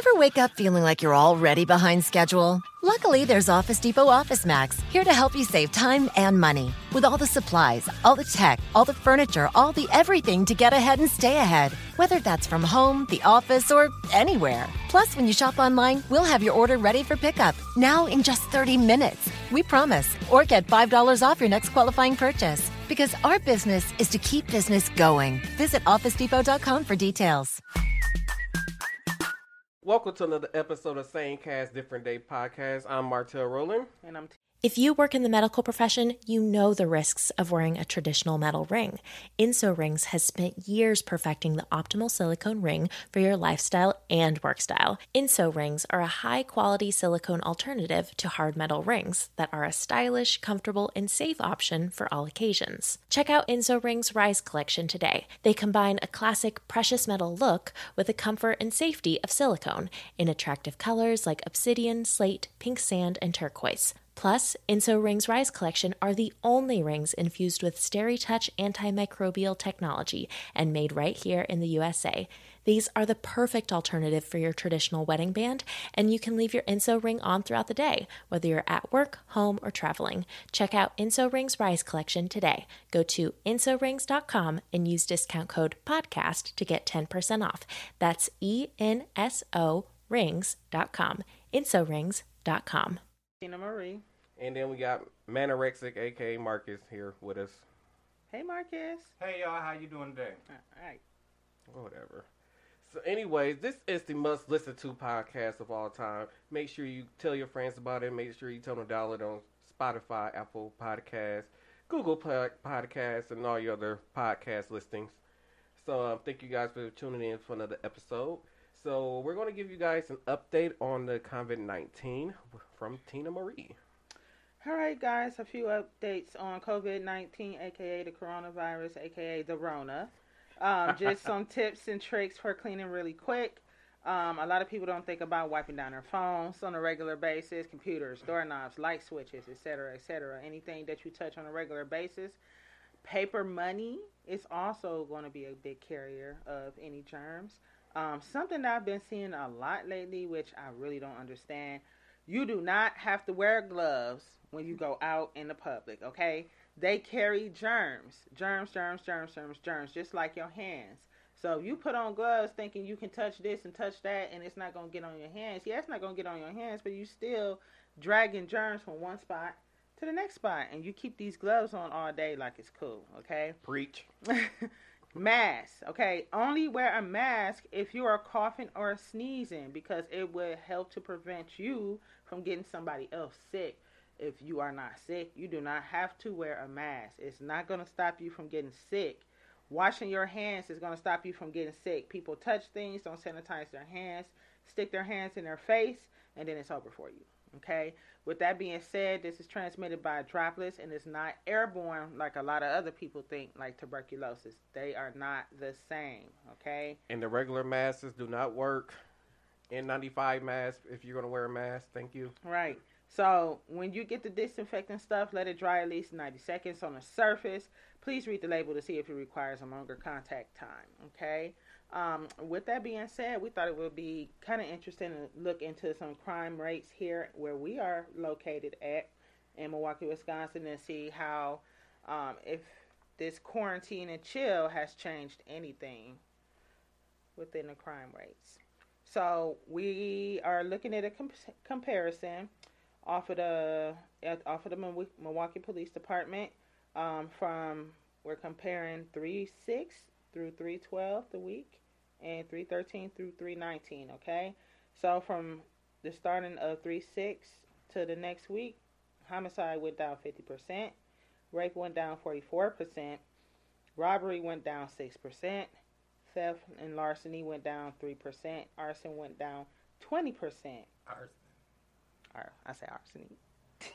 Ever wake up feeling like you're already behind schedule? Luckily, there's Office Depot Office Max here to help you save time and money. With all the supplies, all the tech, all the furniture, all the everything to get ahead and stay ahead. Whether that's from home, the office, or anywhere. Plus, when you shop online, we'll have your order ready for pickup now in just 30 minutes. We promise. Or get $5 off your next qualifying purchase. Because our business is to keep business going. Visit OfficeDepot.com for details. Welcome to another episode of Same Cast Different Day podcast. I'm Martell Rowland. And I'm t- If you work in the medical profession, you know the risks of wearing a traditional metal ring. Enso Rings has spent years perfecting the optimal silicone ring for your lifestyle and work style. Enso Rings are a high quality silicone alternative to hard metal rings that are a stylish, comfortable, and safe option for all occasions. Check out Enso Rings Rise collection today. They combine a classic precious metal look with the comfort and safety of silicone in attractive colors like obsidian, slate, pink sand, and turquoise. Plus, Enso Rings Rise collection are the only rings infused with SteriTouch antimicrobial technology and made right here in the USA. These are the perfect alternative for your traditional wedding band, and you can leave your Enso ring on throughout the day, whether you're at work, home, or traveling. Check out Enso Rings Rise collection today. Go to ensorings.com and use discount code PODCAST to get 10% off. That's E N S O rings.com. Ensorings.com. Tina Marie. And then we got Manorexic, aka Marcus, here with us. Hey, Marcus. Hey y'all, how you doing today? All right. Whatever. So, anyways, this is the must listen to podcast of all time. Make sure you tell your friends about it. Make sure you tell them to download it on Spotify, Apple Podcasts, Google Pod- Podcasts, and all your other podcast listings. So, um, thank you guys for tuning in for another episode. So, we're going to give you guys an update on the COVID 19 from Tina Marie. All right, guys. A few updates on COVID 19, aka the coronavirus, aka the Rona. Um, just some tips and tricks for cleaning really quick. Um, a lot of people don't think about wiping down their phones on a regular basis, computers, doorknobs, light switches, etc., etc. Anything that you touch on a regular basis. Paper money is also going to be a big carrier of any germs. Um, something that I've been seeing a lot lately, which I really don't understand. You do not have to wear gloves when you go out in the public, okay? They carry germs, germs, germs, germs, germs, germs, just like your hands. So if you put on gloves thinking you can touch this and touch that and it's not going to get on your hands, yeah, it's not going to get on your hands, but you still dragging germs from one spot to the next spot. And you keep these gloves on all day like it's cool, okay? Preach. mask, okay? Only wear a mask if you are coughing or sneezing because it will help to prevent you from getting somebody else sick. If you are not sick, you do not have to wear a mask. It's not going to stop you from getting sick. Washing your hands is going to stop you from getting sick. People touch things, don't sanitize their hands, stick their hands in their face, and then it's over for you. Okay. With that being said, this is transmitted by droplets and it's not airborne like a lot of other people think, like tuberculosis. They are not the same. Okay. And the regular masks do not work. N95 mask, if you're going to wear a mask, thank you. Right. So when you get the disinfectant stuff, let it dry at least 90 seconds on the surface. Please read the label to see if it requires a longer contact time. Okay. Um, with that being said, we thought it would be kind of interesting to look into some crime rates here where we are located at in Milwaukee, Wisconsin, and see how um, if this quarantine and chill has changed anything within the crime rates. So we are looking at a comp- comparison off of the off of the Milwaukee Police Department um, from we're comparing three six through three twelve the week and three thirteen through three nineteen. Okay, so from the starting of three six to the next week, homicide went down fifty percent, rape went down forty four percent, robbery went down six percent, Theft and larceny went down 3%. Arson went down 20%. Arson. Or, I say arsony.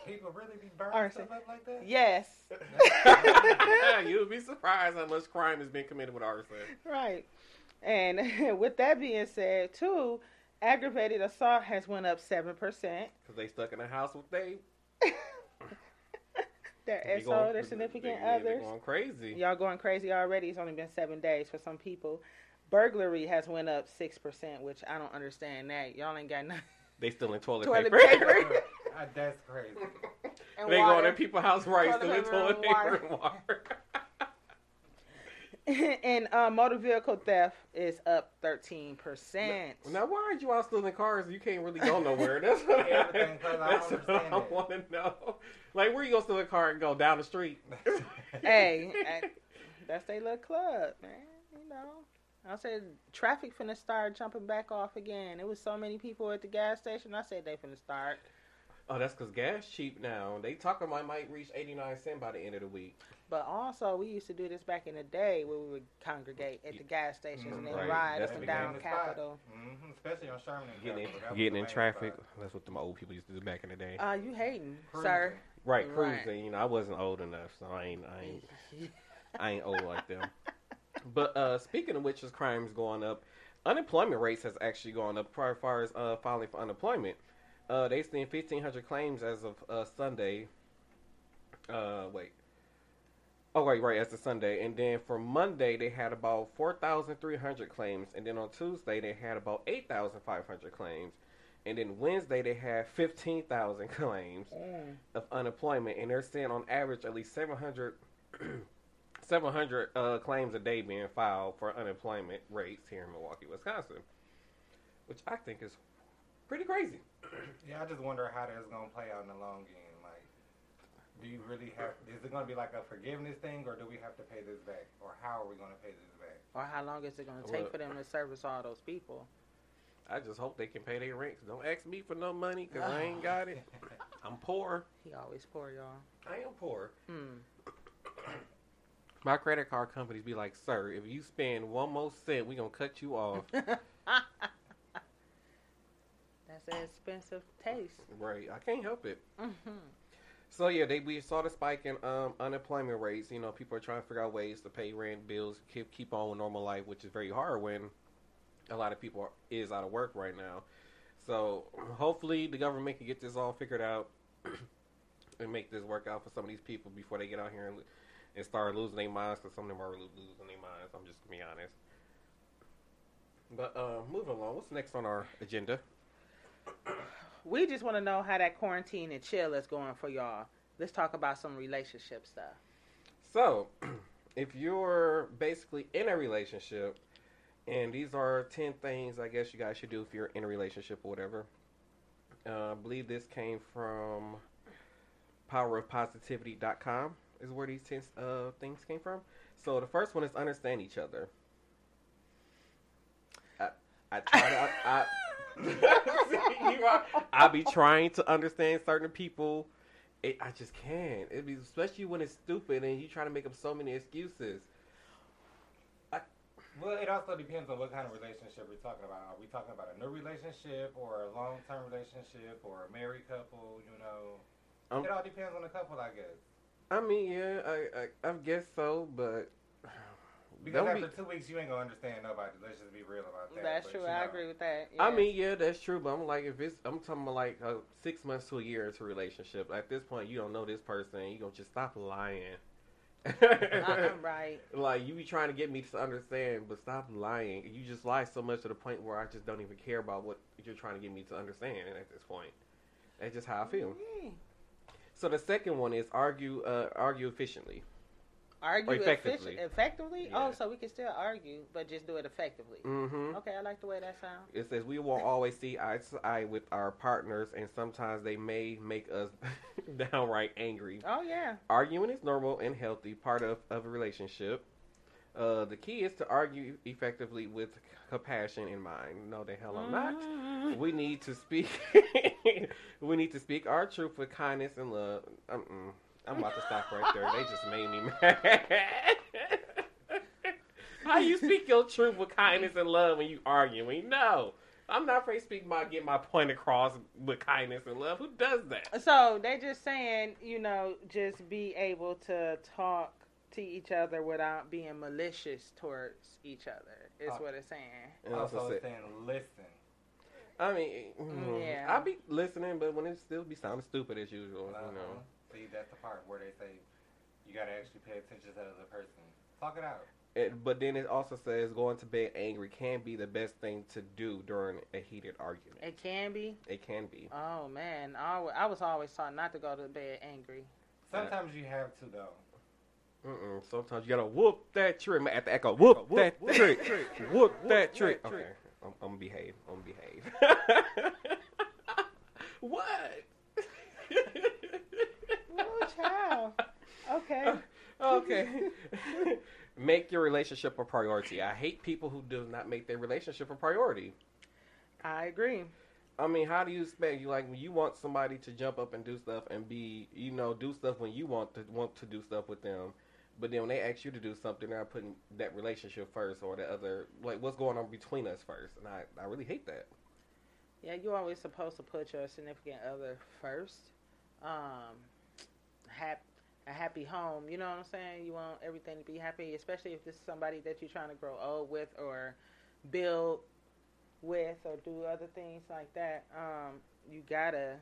People really be burning Arson. stuff up like that? Yes. You'll be surprised how much crime has been committed with arson. Right. And with that being said, too, aggravated assault has went up 7%. Because they stuck in the house with they. Their they SO, going- their significant they- they others. going crazy. Y'all going crazy already. It's only been seven days for some people. Burglary has went up 6%, which I don't understand that. Y'all ain't got nothing. They still in toilet, Toilet paper. paper. Uh, That's crazy. And they water. going in people's house right, Toilet still in toilet and paper and water. and uh, motor vehicle theft is up 13%. now, why aren't you out stealing cars? You can't really go nowhere. That's what, Everything, 'cause I don't that's what I want to know. Like, where you gonna steal a car and go down the street? hey, eh, that's their little club, man. You know. I said traffic finna start jumping back off again. It was so many people at the gas station. I said they finna start. Oh, that's because gas cheap now. They talking about might reach eighty nine cent by the end of the week. But also, we used to do this back in the day where we would congregate at the gas stations and then Right. ride That's up and down Main spot. Capitol. Mhm, Especially on Sherman and Getting in, Capitol. That was getting in traffic. spot. That's what the old people used to do back in the day. Uh, you hating, Cruising. sir? right, right. cruising. You know, I wasn't old enough, so I ain't, I ain't, I ain't old like them. But uh, speaking of which, is crimes going up. Unemployment rates has actually gone up as far as uh, filing for unemployment. Uh, they seen fifteen hundred claims as of uh, Sunday. Uh, wait. Oh wait, right, as of Sunday, and then for Monday they had about four thousand three hundred claims, and then on Tuesday they had about eight thousand five hundred claims, and then Wednesday they had fifteen thousand claims Mm. of unemployment, and they're saying on average at least 700, 700 uh, claims a day being filed for unemployment rates here in Milwaukee, Wisconsin, which I think is pretty crazy. Yeah, I just wonder how that's gonna play out in the long game. Like, do you really have? Is it gonna be like a forgiveness thing, or do we have to pay this back, or how are we gonna pay this back? Or how long is it gonna take Well- for them to service all those people? I just hope they can pay their rent. Don't ask me for no money because I ain't got it. I'm poor. He always poor, y'all. I am poor. Hmm. My credit card companies be like, sir, if you spend one more cent, we gonna cut you off. That's an expensive taste. right. I can't help it. hmm So yeah, they we saw the spike in um, unemployment rates. You know, people are trying to figure out ways to pay rent, bills, keep keep on with normal life, which is very hard when a lot of people are, is out of work right now. So hopefully the government can get this all figured out and make this work out for some of these people before they get out here and, and start losing their minds. Because some of them are losing their minds. I'm just gonna be honest. But uh, moving along, what's next on our agenda? We just want to know how that quarantine and chill is going for y'all. Let's talk about some relationship stuff. So, if you're basically in a relationship, and these are 10 things I guess you guys should do if you're in a relationship or whatever. Uh, I believe this came from powerofpositivity.com, is where these 10 uh, things came from. So, the first one is understand each other. I, I try to. I, I, I be trying to understand certain people. It, I just can't. It be especially when it's stupid and you try to make up so many excuses. I, Well, it also depends on what kind of relationship we're talking about. Are we talking about a new relationship or a long term relationship or a married couple? You know, Um, it all depends on the couple, I guess. I mean, yeah, I, I, I guess so, but Because after be- two weeks, you ain't gonna understand nobody. Let's just be real about that. That's But, true. you I agree with that. I mean, yeah, that's true. But I'm like, if it's, I'm talking about like uh, six months to a year into a relationship. At this point, you don't know this person. You gonna just stop lying. Uh-uh, right. Like you be trying to get me to understand, but stop lying. You just lie so much to the point where I just don't even care about what you're trying to get me to understand. At this point, that's just how I feel. Yeah. So the second one is argue, uh, argue efficiently. Argue effectively. effectively. effectively? Yeah. Oh, so we can still argue, but just do it effectively. Mm-hmm. Okay, I like the way that sounds. It says we won't always see eye to eye with our partners, and sometimes they may make us downright angry. Oh yeah. Arguing is normal and healthy, part of, of a relationship. Uh, the key is to argue effectively with compassion in mind. No, the hell I'm not. Mhm. We need to speak. we need to speak our truth with kindness and love. Mm-mm. I'm about to stop right there. They just made me mad. How you speak your truth with kindness and love when you arguing? No. I'm not afraid to speak my get my point across with kindness and love. Who does that? So they just saying, you know, just be able to talk to each other without being malicious towards each other. Is Uh, what it's saying. And also also say- saying listen. I mean, mm, Yeah. I'll be listening, but when it still be sounding stupid as usual, Uh-huh. you know. See, that's the part where they say you gotta actually pay attention to the other person. Talk it out. It, but then it also says going to bed angry can be the best thing to do during a heated argument. It can be. It can be. Oh man, I wa- I was always taught not to go to bed angry. Sometimes you have to though. Mm-mm. Sometimes you gotta whoop that trick. Man, At the echo, whoop, that trick, whoop that trick. Okay, I'm, I'm gonna behave. I'm behave. what? Child. Okay. okay. make your relationship a priority. I hate people who do not make their relationship a priority. I agree. I mean, how do you expect you like when you want somebody to jump up and do stuff and be, you know, do stuff when you want to want to do stuff with them, but then when they ask you to do something, they're not putting that relationship first or the other like what's going on between us first, and I I really hate that. Yeah, you're always supposed to put your significant other first. Um, hap- a happy home. You know what I'm saying? You want everything to be happy, especially if this is somebody that you're trying to grow old with or build with or do other things like that. Um, you gotta,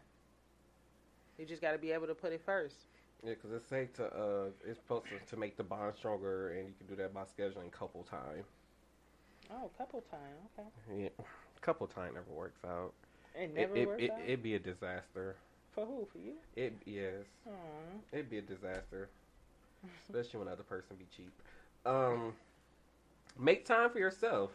you just gotta be able to put it first. Yeah, because it's say to uh, it's supposed to, to make the bond stronger, and you can do that by scheduling couple time. Oh, couple time. Okay. Yeah, couple time never works out. It never it, works it, out. It'd be a disaster. For who? For you? It yes. Aw. It'd be a disaster, especially when other person be cheap. Um, make time for yourself.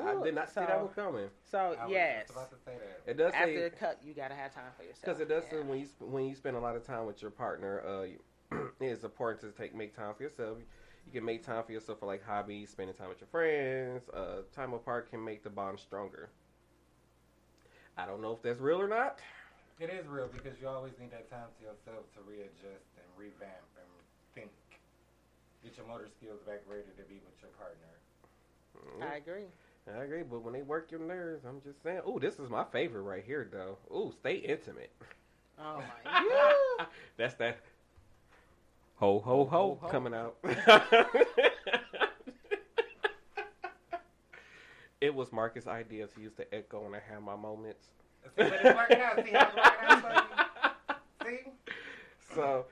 I did not see that so- one coming. So I was yes, just about to say that. It does after say the cut, you gotta have time for yourself. because it does say when you when you spend a lot of time with your partner, uh, you- it's important to take make time for yourself. You can make time for yourself for like hobbies, spending time with your friends. Uh, time apart can make the bond stronger. I don't know if that's real or not. It is real because you always need that time to yourself to readjust and revamp and think. Get your motor skills back ready to be with your partner. Mm-hmm. I agree. I agree, but when they work your nerves, I'm just saying. Oh, this is my favorite right here, though. Oh, stay intimate. Oh my. god. That's that. Ho ho ho, ho, ho. coming out. it was Marcus' idea to use the echo when I have my moments. See, but it's working out. See how it's working out for you? See? So,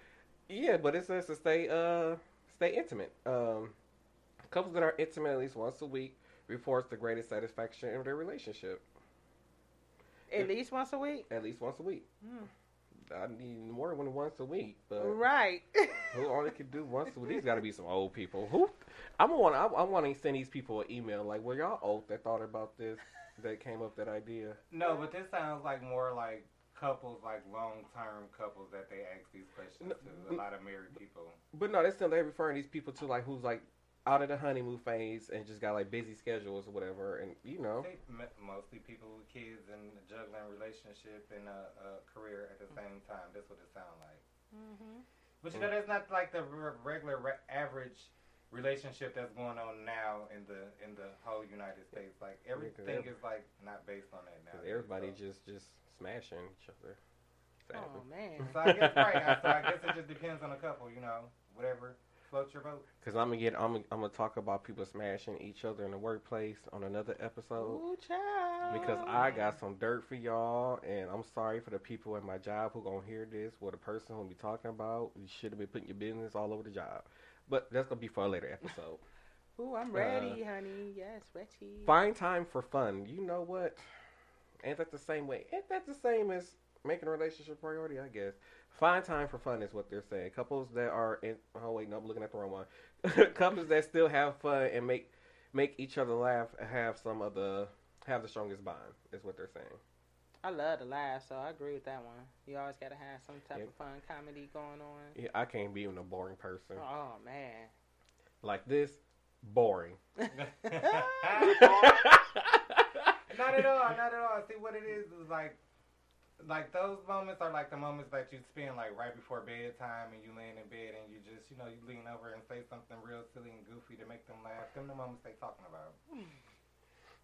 yeah, but it says to stay uh stay intimate. Um, couples that are intimate at least once a week reports the greatest satisfaction in their relationship. At least once a week. At least once a week. Hmm. I need more than once a week, but Right. who only can do once a week? These got to be some old people. Who? I'm want. I, I want to send these people an email. Like, were y'all old that thought about this? That came up that idea. No, but this sounds like more like couples, like long-term couples that they ask these questions No, to. A lot of married people. But no, they still they're referring these people to like who's like out of the honeymoon phase and just got like busy schedules or whatever, and you know. See, m- mostly people with kids and juggling relationship and a, a career at the same time. That's what it sounds like. hmm But you know, that's not like the regular re- average relationship that's going on now in the in the whole United States. Like everything every- is like not based on that now. 'Cause everybody just just smashing each other. Sadly. Oh man. So I guess right. So I guess it just depends on a couple. You know, whatever floats your boat. Cause I'm gonna get I'm gonna, I'm gonna talk about people smashing each other in the workplace on another episode. Ooh, child. Because I got some dirt for y'all, and I'm sorry for the people at my job who gonna hear this. Or the person who be talking about, you should have been putting your business all over the job. But that's gonna be for a later episode. Ooh, I'm uh, ready, honey. Yes, ready. Find time for fun. You know what? Ain't that the same way? Ain't that the same as making a relationship priority? I guess. Find time for fun is what they're saying. Couples that are in. Oh wait, no, I'm looking at the wrong one. Couples that still have fun and make make each other laugh have some of the have the strongest bond is what they're saying. I love to laugh, so I agree with that one. You always gotta have some type Yeah. of fun comedy going on. Yeah, I can't be even a boring person Oh man. like this. Boring. Not at all. Not at all. See what it is is like like those moments are like the moments that you spend like right before bedtime and you laying in bed and you just you know you lean over and say something real silly and goofy to make them laugh. Them the moments they talking about. Hmm.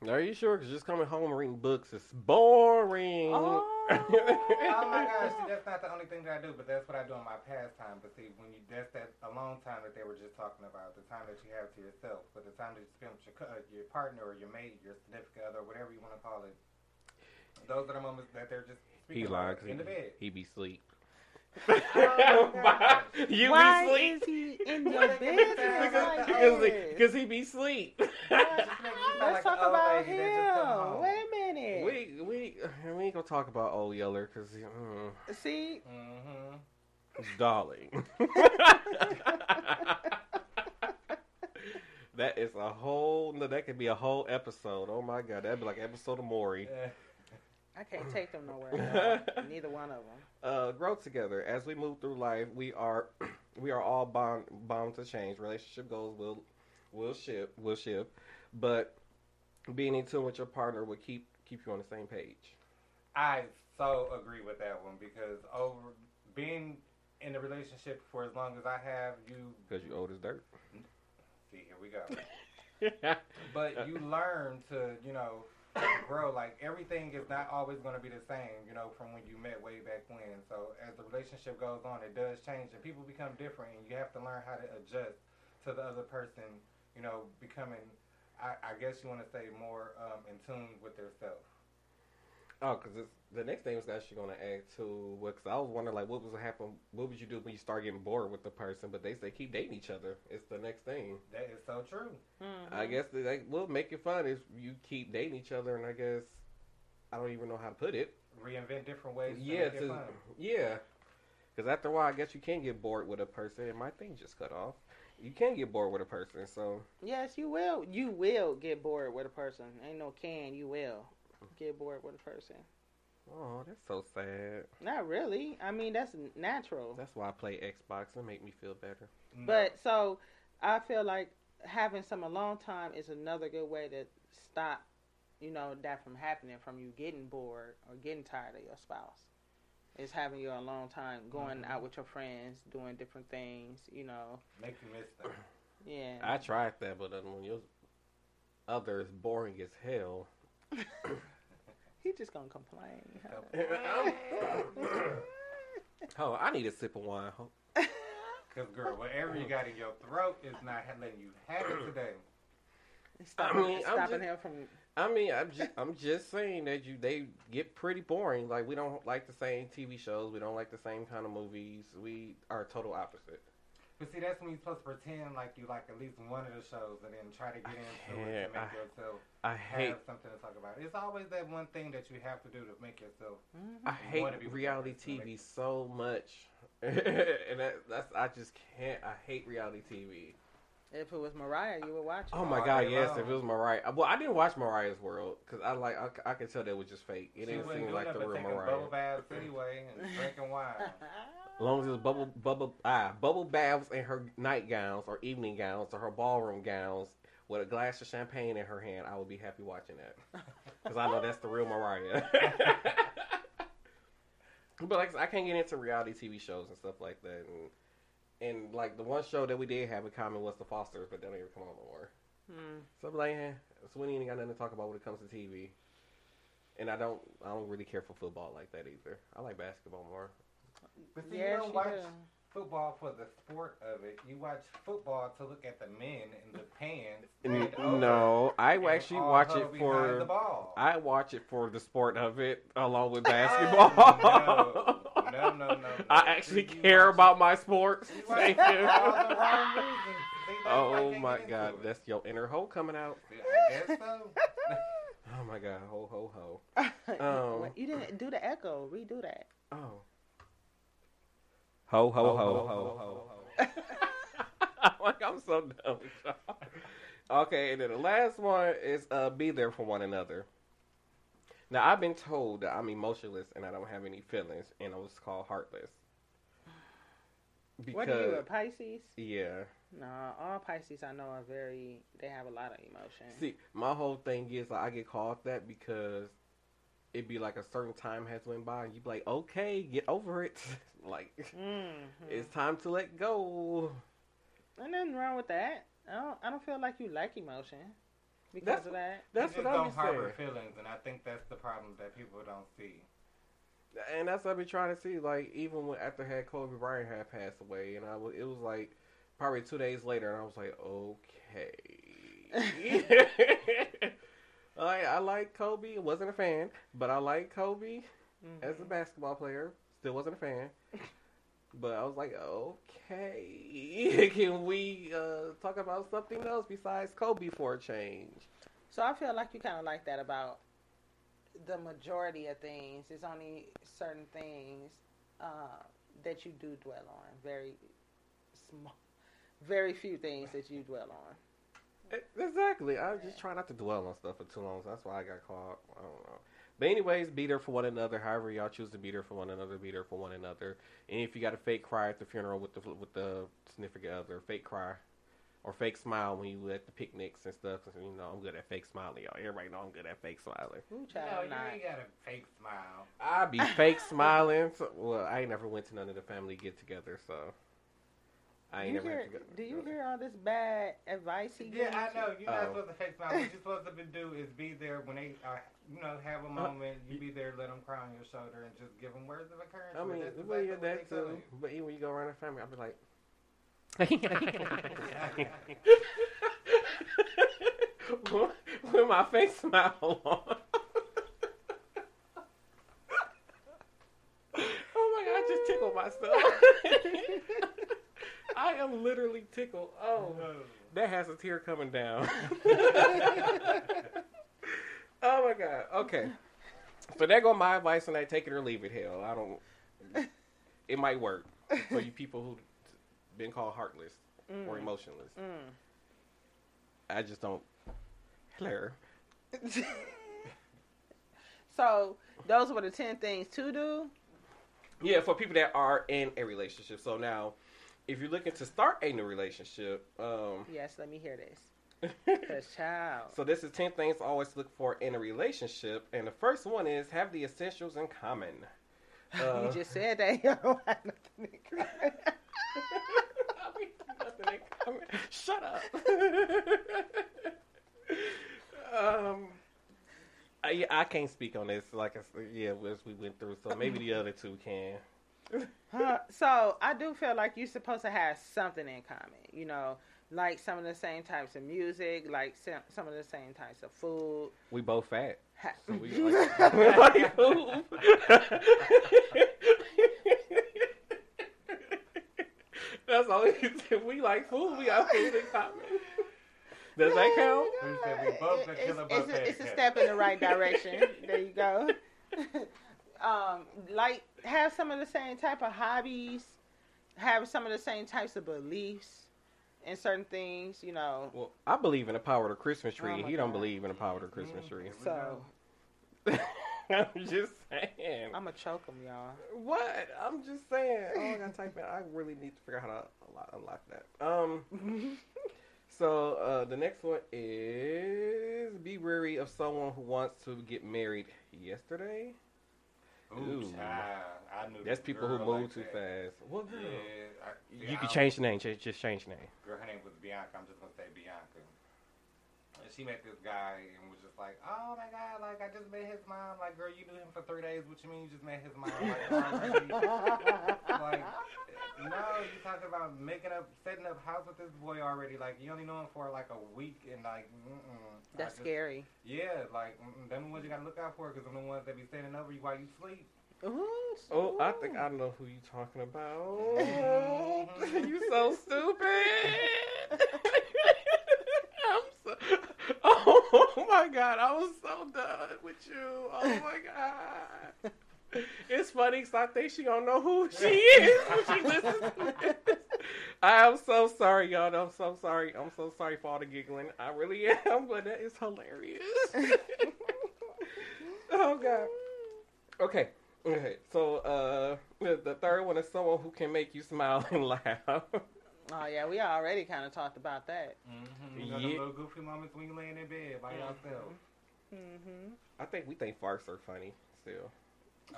Are you sure? Because just coming home and reading books is boring. Oh. oh my gosh, see, that's not the only thing that I do, but that's what I do in my pastime. But see, when you that's that alone time that they were just talking about, the time that you have to yourself, but the time that you spend with your uh, your partner or your mate, your significant other, whatever you want to call it. Those are the moments that they're just he speaking lied. about in the bed. He be sleep. Oh, you Why be sleep. is he in your business like Because this? because he be sleep. Just make you sound Let's like talk an about lady that just come him. Wait a minute. we we we ain't gonna talk about old Yeller because mm, See, Mhm. darling. that is a whole. No, that could be a whole episode. Oh my god, that'd be like episode of Maury. Yeah. I can't take them nowhere. no. Neither one of them. uh, grow together as we move through life. We are we are all bound bound to change. Relationship goals will will shift will shift, but being in tune with your partner will keep keep you on the same page. I so agree with that one because over being in a relationship for as long as I have, you Because you old as dirt. see here we go. But you learn to, you know, grow. Like everything is not always going to be the same, you know, from when you met way back when. So as the relationship goes on, it does change, and people become different, and you have to learn how to adjust to the other person. You know, becoming, I, I guess you want to say, more um, in tune with themselves. Oh, because the next thing was actually going to add to what? Because I was wondering, like, what was happen? What would you do when you start getting bored with the person? But they say keep dating each other. It's the next thing. That is so true. Mm-hmm. I guess they, they will make it fun if you keep dating each other. And I guess I don't even know how to put it. Reinvent different ways. To yeah, make it to, fun. yeah. Because after a while, I guess you can get bored with a person, and my thing just cut off. You can get bored with a person, so Yes, you will. You will get bored with a person. Ain't no can. You will get bored with a person. Oh, that's so sad. Not really. I mean, that's natural. That's why I play Xbox and make me feel better. No. But so I feel like having some alone time is another good way to stop, you know, that from happening from you getting bored or getting tired of your spouse. Is having your alone time, going Mhm. out with your friends, doing different things, you know. make you miss them. Yeah. I tried that, but when your other is boring as hell. he just gonna complain. Oh, I need a sip of wine. Ho- Cause girl, whatever you got in your throat is not letting you have it today. stopping, I mean, I'm stopping just- him from I mean, I'm just, I'm just saying that you they get pretty boring. Like we don't like the same TV shows. We don't like the same kind of movies. We are total opposite. But see, that's when you're supposed to pretend like you like at least one of the shows, and then try to get into it to make I- yourself I hate have something to talk about. It's always that one thing that you have to do to make yourself. Mm-hmm. I You wanna hate reality TV so much, and that, that's I just can't. I hate reality TV. If it was Mariah, you would watch it. Oh my All god, yes! long. If it was Mariah, well, I didn't watch Mariah's World because I like I, I could tell that was just fake. It She didn't seem like the real Mariah. bubble baths anyway and drinking wine. As long as it was bubble bubble ah bubble baths in her nightgowns or evening gowns or her ballroom gowns with a glass of champagne in her hand, I would be happy watching that because I know that's the real Mariah. but like I I can't get into reality TV shows and stuff like that, and and like the one show that we did have in common was The Fosters, but they don't even come on no more. Hmm. So I'm like, eh, Sweeney ain't got nothing to talk about when it comes to TV. And I don't, I don't really care for football like that either. I like basketball more. But see, Yeah, you don't watch do. football for the sport of it. You watch football to look at the men in the pants. N- over, No, I actually watch it behind the for. ball. I watch it for the sport of it, along with Oh, basketball. no. No, no, no, no. I actually See, care watch about my sports. you Thank you. all the wrong reasons. See, that's why I Oh can't my god, that's your inner hole coming out. I guess so. Oh my god, ho ho ho. Um, you didn't do the echo. Redo that. Oh. Ho ho ho ho ho ho. like I'm so dumb. okay, and then the last one is uh, be there for one another. Now I've been told that I'm emotionless and I don't have any feelings, and I was called heartless. what are you, a Pisces? yeah. No, all Pisces I know are very. They have a lot of emotion. See, my whole thing is like, I get called that because it'd be like a certain time has went by, and you'd be like, okay, get over it. like Mhm. it's time to let go. Ain't nothing wrong with that. I don't. I don't feel like you like emotion because That's- of that. That's what just I'm don't harbor saying, feelings, and I think that's the problem that people don't see. and that's what I be trying to see. Like even when after had Kobe Bryant had passed away, and I was, it was like probably two days later, and I was like, okay. I I like Kobe. Wasn't a fan, but I like Kobe as a mm-hmm. basketball player. Still wasn't a fan. But I was like, okay, can we uh, talk about something else besides Kobe for a change? So I feel like you kind of like that about the majority of things. It's only certain things uh, that you do dwell on. Very small, very few things that you dwell on. Exactly. I just try not to dwell on stuff for too long. So that's why I got caught. I don't know. But anyways, be there for one another. However y'all choose to be there for one another, be there for one another. And if you got a fake cry at the funeral with the with the significant other, fake cry. Or fake smile when you at the picnics and stuff. 'cause, you know, I'm good at fake smiling, y'all. Everybody know I'm good at fake smiling. Ooh, No, child, you not. ain't got a fake smile. I be fake smiling. So, well, I ain't never went to none of the family get together, so I ain't You never. hear, to go- do you hear all this bad advice he gives? Yeah, I know. You're not Oh. supposed to fake smile. What you're supposed to be- do is be there when they, uh, you know, have a moment. You be there, let them cry on your shoulder, and just give them words of encouragement. I mean, That's well, yeah, exactly what that too. you. But even when you go around the family, I'll be like, with my face smile on. oh my god, I just tickled myself. I am literally tickled. Oh, that has a tear coming down. oh my god. Okay. So there go my advice on that. Take it or leave it. Hell, I don't. It might work for you people who been called heartless or emotionless. Mm. I just don't. Hello. So those were the ten things to do. Yeah, for people that are in a relationship. So now, if you're looking to start a new relationship, um, Yes, let me hear this. Cause child. so this is ten things to always look for in a relationship, and the first one is have the essentials in common. Uh, you just said that. You don't have nothing in common. I mean, nothing in common. Shut up. um, I, I can't speak on this. Like I said, yeah, as we went through, so maybe the other two can. Huh, so I do feel like you're supposed to have something in common. You know, like some of the same types of music, like some, some of the same types of food. We both fat. So we like, we like food. That's all we said. We like food. We got food in common. Does that count? We said we both the It's, it's, a, it's a step in the right direction. there you go. um, like have some of the same type of hobbies, have some of the same types of beliefs in certain things. You know, Well, I believe in the power of the Christmas tree. Oh my he don't believe in the power of the Christmas tree. so I'm just saying. I'm gonna choke him, y'all. What? I'm just saying. Oh, I gotta type in. I really need to figure out how to unlock, unlock that. Um. so uh, the next one is be wary of someone who wants to get married yesterday. Ooh, Ooh. child. I knew That's people who move like too that. fast. What girl? Yeah, I, see, You can change the name. Just, just change the name. Girl, her name was Bianca. I'm just gonna say Bianca. And she met this guy and was just like, "Oh my god, like I just met his mom. Like, girl, you knew him for three days. What you mean you just met his mom? Like, like, no, you talking about making up, setting up house with this boy already. Like, you only know him for like a week, and like, mm-mm. That's just- scary. Yeah, like them the ones you gotta look out for because them the ones that be standing over you while you sleep. Ooh, Oh, I think I know who you talking about. You so stupid. Oh my god, I was so done with you. Oh my god. It's funny because I think she don't know who she is when she listens to this. I am so sorry, y'all. I'm so sorry. I'm so sorry for all the giggling. I really am, but that is hilarious. oh god. Okay. Okay. So uh the third one is someone who can make you smile and laugh. Oh yeah, we already kind of talked about that. Mm-hmm. You know Yeah. them little goofy moments when you laying in bed by yourself. hmm I think we think farts are funny still.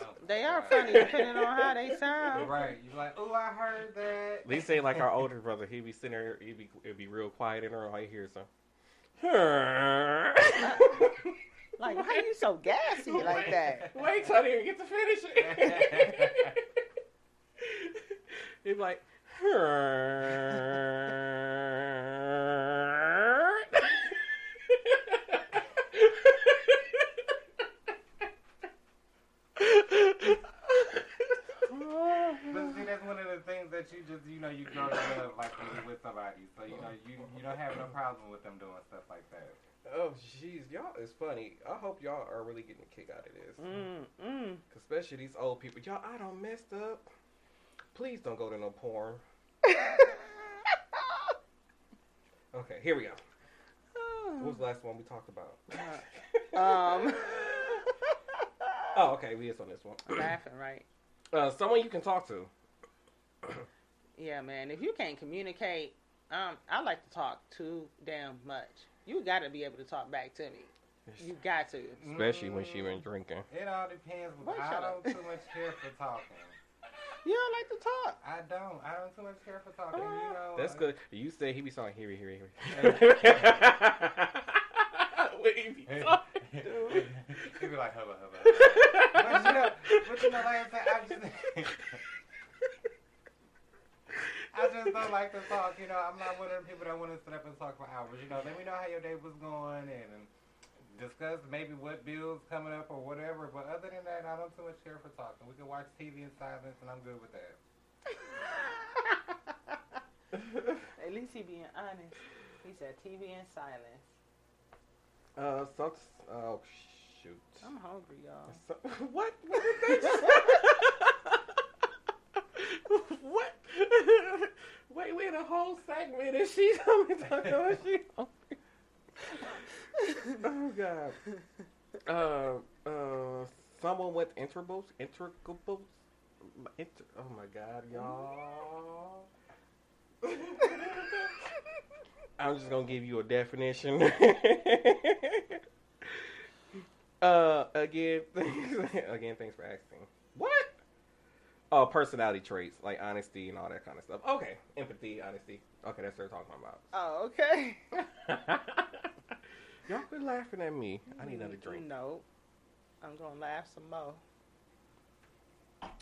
Oh, They are God. funny depending on how they sound. Right. You're like, oh, I heard that. They say like our older brother, he'd be sitting there, he'd be, it'd be real quiet in there, all you hear is some. Like, why are you so gassy like that? Wait till I didn't get to finish it. He'd be like, But see, that's one of the things that you just, you know, you grow to love, like when you're with somebody. So, you know, you you don't have no problem with them doing stuff like that. oh, jeez, y'all is funny. I hope y'all are really getting a kick out of this. Mm, mm. Especially these old people. Y'all, I don't messed up. Please don't go to no porn. Okay, here we go. What was the last one we talked about? Um, oh, okay, we just on this one. laughing, right? Uh, someone you can talk to. Yeah, man. If you can't communicate, um, I like to talk too damn much. You got to be able to talk back to me. You got to. Especially when she been drinking. It all depends. But I don't too much care for talking. You don't like to talk. I don't. I don't too much care for talking. Oh, you know, That's uh, good. You say he be saying here, here, here. What he be talking, dude? He'd be like, hubba, hubba. hubba. but you know, but you know, like I said, I just, I just don't like to talk. You know, I'm not one of the people that want to sit up and talk for hours. You know, let me know how your day was going and, and discuss maybe what bills coming up or whatever. But other than that, I don't too much care for talking. We can watch TV in silence, and I'm good with that. At least he being honest. He said TV in silence. Uh, some, oh shoot. I'm hungry, y'all. So- what? What did they say? what? Wait, we had a whole segment and she's only talking about she hungry. Oh god. Uh, uh, someone with intervals, integrals. Inter- oh my god, y'all. I'm just gonna give you a definition. uh, again, again, thanks for asking. What? Oh, personality traits like honesty and all that kind of stuff. Okay, empathy, honesty. Okay, that's what they're talking about. Oh, okay. Y'all quit laughing at me. I need another drink. No. I'm going to laugh some more.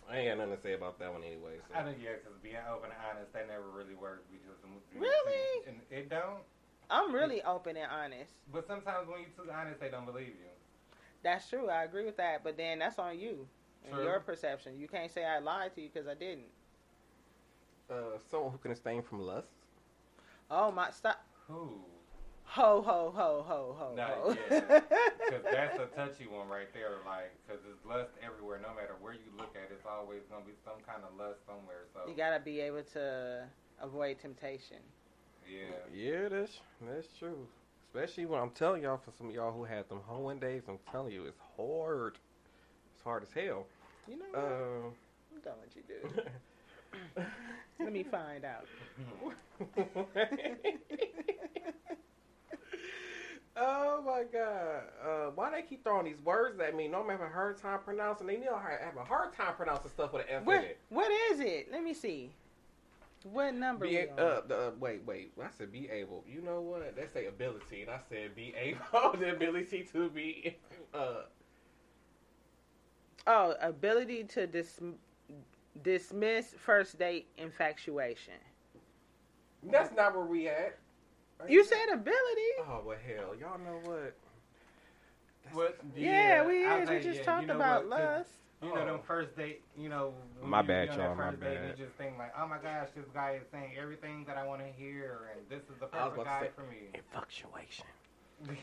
I ain't got nothing to say about that one anyway. So. I think yeah, because being open and honest, that never really worked. Because Really? and it don't. I'm really open and honest. But sometimes when you're too honest, they don't believe you. That's true. I agree with that. But then that's on you and True. your perception. You can't say I lied to you because I didn't. Uh, someone who can abstain from lust. Oh, my. Stop. Who? Ho, ho, ho, ho, ho. Not ho. yet. Because that's a touchy one right there. Like, because there's lust everywhere. No matter where you look at, it's always gonna be some kind of lust somewhere. So you got to be able to avoid temptation. yeah. Yeah, that's that's true. Especially when I'm telling y'all, for some of y'all who had them hoeing days, I'm telling you, it's hard. It's hard as hell. You know what? Uh, I'm done what you do. Let me find out. oh my god! Uh, why they keep throwing these words at me? No, I'm having a hard time pronouncing. They know I have a hard time pronouncing stuff with an F in it. what is it? Let me see. What number Be uh, the, uh, wait, wait. I said be able. You know what? They say ability, and I said be able. the ability to be. Uh, Oh, ability to dis- dismiss first date infatuation. that's not where we at. You said ability. Oh well, hell, y'all know what? What? Yeah, we I is. We just yeah, talked you know about what, 'cause, lust. You know, them Oh. first date, you know. My bad, be on that y'all, my First date, bad. you just think like, oh my gosh, this guy is saying everything that I want to hear, and this is the perfect guy say- for me. Infatuation.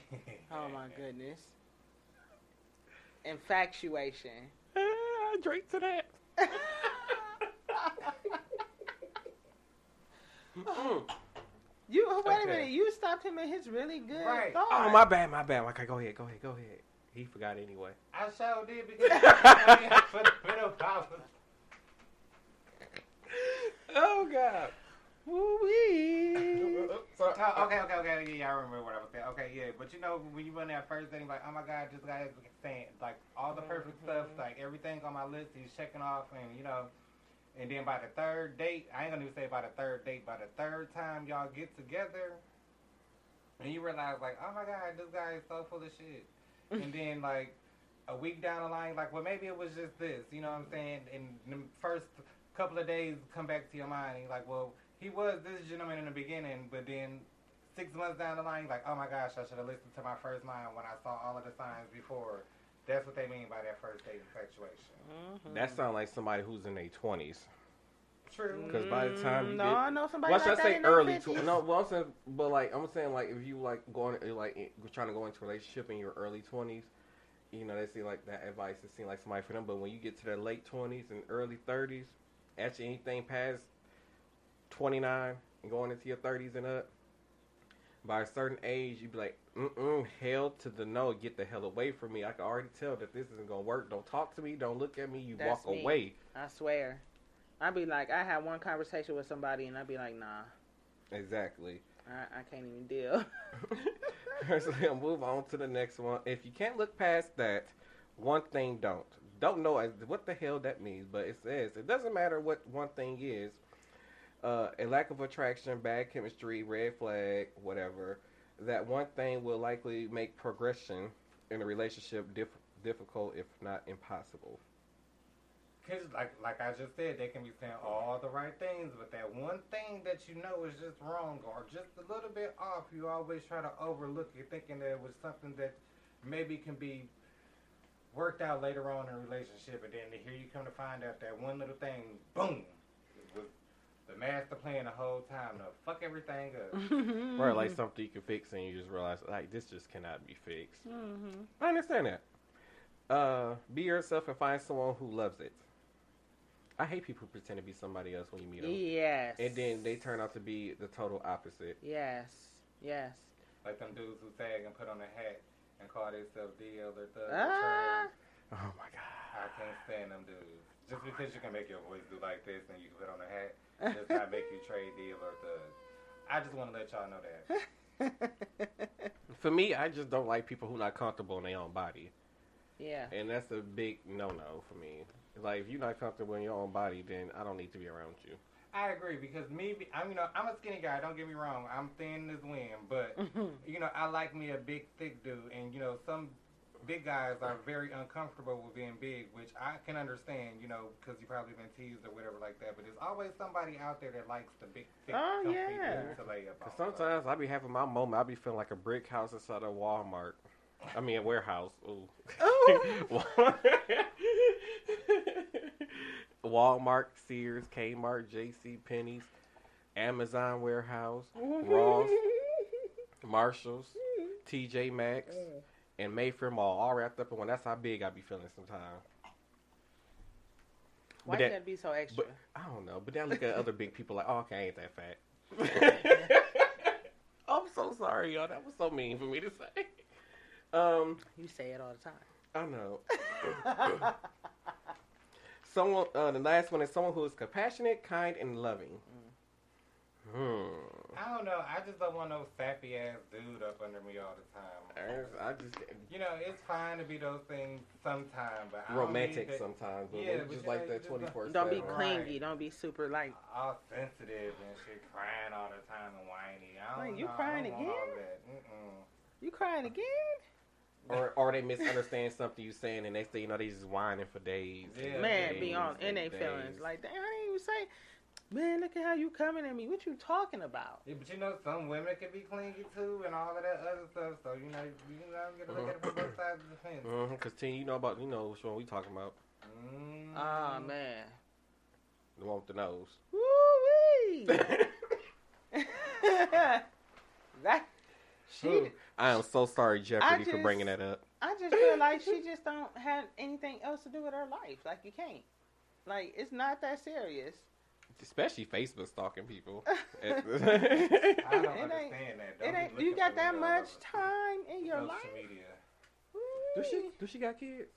Oh my goodness. Infatuation. I drink to that. Mm. You wait Okay. a minute. You stopped him in his really good Right. thought. Oh my bad, my bad. Okay, go ahead, go ahead, go ahead. He forgot anyway. I sure did because I mean, for the middle problem. Oh God. Woo-wee. So, Talk no, okay, okay, okay, yeah, I remember what I was saying. Okay, yeah, but you know, when you run that first thing, like, oh my god, this guy is saying like all the perfect stuff, mm-hmm. like everything on my list, he's checking off, and you know, and then by the third date, I ain't gonna even say by the third date, by the third time y'all get together, and you realize like, oh my god, this guy is so full of shit, mm. and then like a week down the line, like, well, maybe it was just this, you know what I'm mm. saying? And the first couple of days come back to your mind, and you're like, well, he was this gentleman in the beginning, but then six months down the line, like, oh my gosh, I should have listened to my first mind when I saw all of the signs before. That's what they mean by that first date infatuation. Mm-hmm. That sounds like somebody who's in their twenties. True. Because by the time you no, get, I know somebody well, like should I that say in their early? 50s. Tw- no, well, I'm saying, but like I'm saying, like if you like going like trying to go into a relationship in your early twenties, you know, they see like that advice. It seems like somebody for them. But when you get to their late twenties and early thirties, actually anything past twenty nine and going into your thirties and up, by a certain age, you'd be like, mm mm, hell to the no, get the hell away from me. I can already tell that this isn't gonna work. Don't talk to me. Don't look at me. You That's walk me. away. I swear. I'd be like, I had one conversation with somebody, and I'd be like, nah, Exactly. I, I can't even deal. so we'll move on to the next one. If you can't look past that, one thing don't. Don't know what the hell that means, but it says it doesn't matter what one thing is. Uh, a lack of attraction, bad chemistry, red flag, whatever. That one thing will likely make progression in a relationship diff- difficult, if not impossible. Cause like like I just said, they can be saying all the right things, but that one thing that you know is just wrong or just a little bit off, you always try to overlook it, thinking that it was something that maybe can be worked out later on in a relationship, and then here you come to find out that one little thing, boom, the master plan the whole time to fuck everything up. Mm-hmm. Like something you can fix and you just realize like this just cannot be fixed. hmm I understand that. Uh, be yourself and find someone who loves it. I hate people who pretend to be somebody else when you meet them, Yes. and then they turn out to be the total opposite. Yes. Yes. like them dudes who tag and put on a hat and call themselves DL or Thug. Ah. Trez. Oh my god. I can't stand them dudes. Just because you can make your voice do like this and you can put on a hat does not make you trade deal or thug. I just want to let y'all know that. For me, I just don't like people who're not comfortable in their own body, yeah. and that's a big no-no for me. Like if you're not comfortable in your own body, then I don't need to be around you. I agree because me, I'm you know I'm a skinny guy. Don't get me wrong. I'm thin as wind, but you know I like me a big thick dude, and you know some big guys are very uncomfortable with being big, which I can understand. You know because you probably been teased or whatever like that. But there's always somebody out there that likes the big thick Oh, comfy yeah. dude to lay up. Cause on. sometimes I be having my moment. I be feeling like a brick house inside a Walmart. I mean a warehouse. Ooh. Walmart, Sears, Kmart, J.C. Penney's, Amazon warehouse, Ross, Marshalls, T.J. Maxx, mm. And Mayfair Mall, all wrapped up in one. That's how big I be feeling sometimes. Why But you that- be so extra? But I don't know. But then I look at other big people like, oh, okay, I ain't that fat. I'm so sorry, y'all. That was so mean for me to say. Um, you say it all the time. I know. someone. Uh, the last one is someone who is compassionate, kind, and loving. Hmm. I don't know. I just don't want no sappy ass dude up under me all the time. I, I just You know, it's fine to be those things sometimes, but I romantic don't sometimes, but Yeah, but just like know, that you twenty. Don't be Right. clingy. Don't be super like. all sensitive and shit, crying all the time and whiny. I don't Like, you know, crying I don't again? You crying again? Or or they misunderstand something you saying, and next thing you know, they just whining for days. Yeah. Man, days be on in their feelings. Like, damn, I didn't even say. Man, look at how you coming at me. What you talking about? Yeah, but you know, some women can be clingy too and all of that other stuff. So you know, you know, you gotta look at it from both sides of the fence. Mm-hmm, Cause T, you know about you know which one we talking about. Mm. Ah man. The one with the nose. Woo wee. that she. I am so sorry, Jeopardy, for bringing that up. I just feel like she just don't have anything else to do with her life. Like you can't. Like it's not that serious. Especially Facebook stalking people. I don't It understand ain't- that. Don't It ain't. You got that much time in your social life. media. Does she? Does she got kids?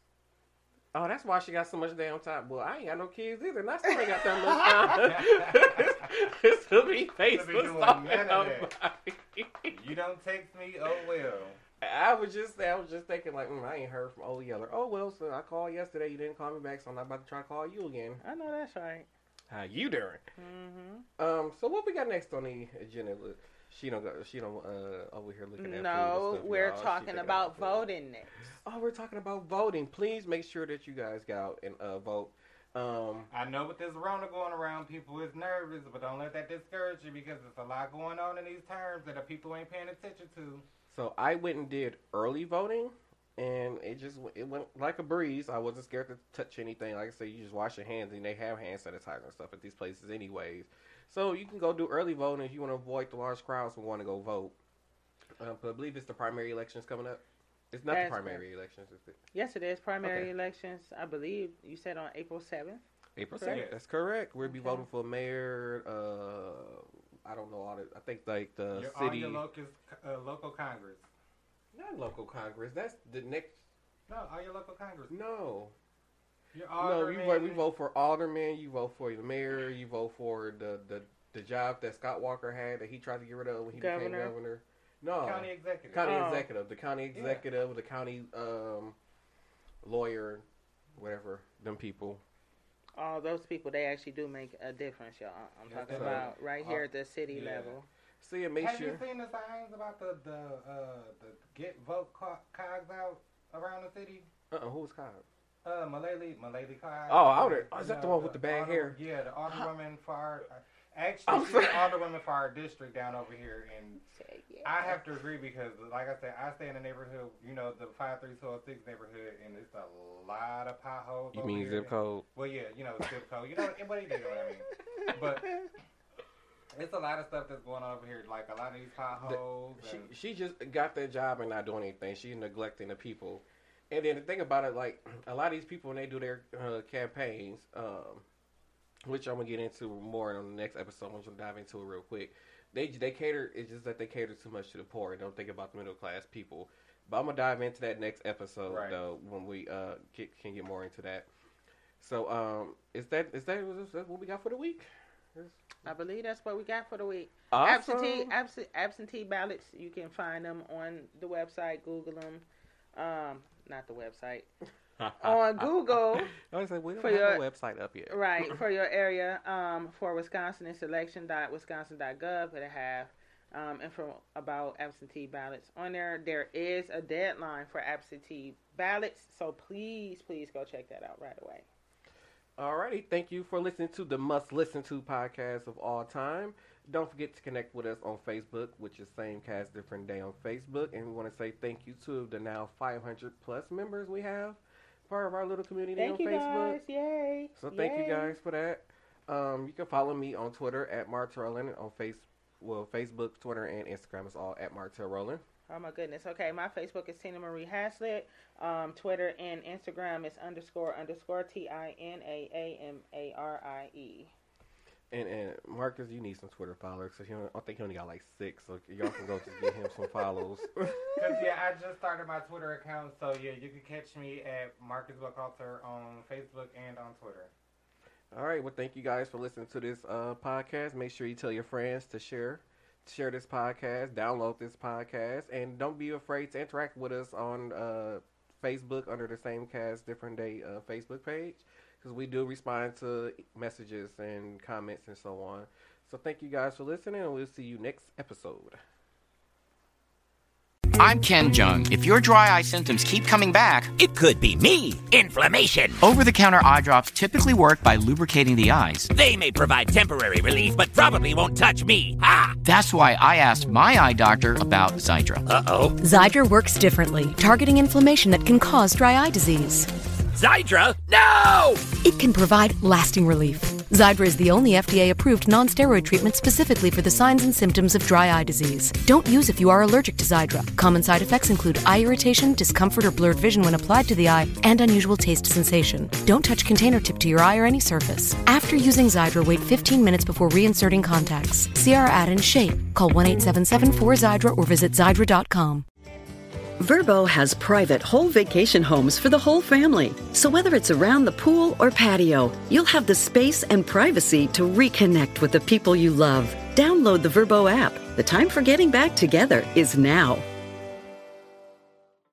Oh, that's why she got so much damn time. Well, I ain't got no kids either, and I still ain't got that much time. to be doing Facebook stalking none nobody. you don't text me, oh well. I was just I was just thinking like mm, I ain't heard from Ole Yeller. Oh well, so I called yesterday. You didn't call me back, so I'm not about to try to call you again. I know that's right. How you doing? hmm Um, so what we got next on the agenda? She don't go. She don't uh over here looking at food No, stuff, we're y'all. Talking about voting next. Oh, we're talking about voting. Please make sure that you guys go out and uh, vote. Um, I know with this Rona going around, people is nervous, but don't let that discourage you because there's a lot going on in these terms that the people ain't paying attention to. so I went and did early voting, and it just it went like a breeze. I wasn't scared to touch anything. Like I said, you just wash your hands, and they have hand sanitizer and stuff at these places, anyways. So you can go do early voting if you want to avoid the large crowds and want to go vote. Uh, but I believe it's the primary elections coming up. It's not That's the primary elections. It's the Yes, it is primary Okay. elections. I believe you said on April seventh. April seventh. That's correct. We'll be Okay. voting for mayor. Uh, I don't know all the. I think like the your, all city. your local, uh, local Congress. Not local Congress. That's the next. No, all your local Congress. No, Your no. You aldermen, vote. We vote for alderman. You vote for the mayor. You vote for the the the job that Scott Walker had that he tried to get rid of when he became Governor. governor. No, county executive. county Oh. executive. The county Yeah. executive. The county um, lawyer. Whatever. Them people. All those people, they actually do make a difference, y'all. I'm Yes, talking they about right here Uh, at the city yeah. level. See, and make Have sure. you seen the signs about the the uh, the get vote Coggs out around the city? Uh, uh who was Cobb? Uh, Malay Milele Coggs. Oh, I would've- You is that the one with the bad hair? Yeah, the alderwoman for our, I'm actually she's sorry. the alderwoman for our district down over here, and yeah. I have to agree because, like I said, I stay in the neighborhood, you know, the five three two zero six neighborhood, and it's a lot of potholes. You over mean here. zip code? Well, yeah, you know, zip code. You know, what you know what I mean. But it's a lot of stuff that's going on over here, like a lot of these potholes. She and, she just got that job and not doing anything. She's neglecting the people. And then the thing about it, like a lot of these people when they do their uh, campaigns, um, which I'm gonna get into more on the next episode. I'm gonna dive into it real quick. They they cater. It's just that they cater too much to the poor and don't think about the middle class people. But I'm gonna dive into that next episode Right. though when we uh get, can get more into that. So um, is that is that, is that what we got for the week? I believe that's what we got for the week. Awesome. Absentee absent, absentee ballots. You can find them on the website. Google them. Um, not the website. on Google. I was like, we don't have your- a website up yet. right for your area um, for Wisconsin it's election.wisconsin.gov it'll have um, info about absentee ballots on there there is a deadline for absentee ballots so please please go check that out right away Alrighty, thank you for listening to the Must Listen To podcast of all time. Don't forget to connect with us on Facebook, which is same cast different day on Facebook, and we want to say thank you to the now 500 plus members we have, part of our little community thank on you Facebook. guys yay So thank Yay. you guys for that. Um, you can follow me on Twitter at Martel Roland on face, well Facebook, Twitter, and Instagram is all at Martel Roland. Oh my goodness okay my facebook is tina marie haslett um, twitter and instagram is underscore underscore t-i-n-a-a-m-a-r-i-e And and Marcus, you need some Twitter followers. So he only, I think he only got like six. So y'all can go just get him some follows. Cause yeah, I just started my Twitter account, so yeah, you can catch me at Marcus Buckalter on Facebook and on Twitter. All right. Well, thank you guys for listening to this uh, podcast. Make sure you tell your friends to share, share this podcast, download this podcast, and don't be afraid to interact with us on uh, Facebook under the same cast different day uh, Facebook page because we do respond to messages and comments and so on. So thank you guys for listening, and we'll see you next episode. I'm Ken Jeong. If your dry eye symptoms keep coming back, It could be me. Inflammation. over the counter eye drops typically work by lubricating the eyes. They may provide temporary relief, but probably won't touch me. Ha! That's why I asked my eye doctor about Xiidra. Uh oh. Xiidra works differently, targeting inflammation that can cause dry eye disease. Xiidra? No! It can provide lasting relief. Xiidra is the only FDA approved non steroid treatment specifically for the signs and symptoms of dry eye disease. Don't use if you are allergic to Xiidra. Common side effects include eye irritation, discomfort or blurred vision when applied to the eye, and unusual taste sensation. Don't touch container tip to your eye or any surface. After using Xiidra, wait 15 minutes before reinserting contacts. See our ad in shape. Call 1 877 4 Xiidra or visit Xiidra.com. Vrbo has private whole vacation homes for the whole family. So whether it's around the pool or patio, you'll have the space and privacy to reconnect with the people you love. Download the Vrbo app The time for getting back together is now.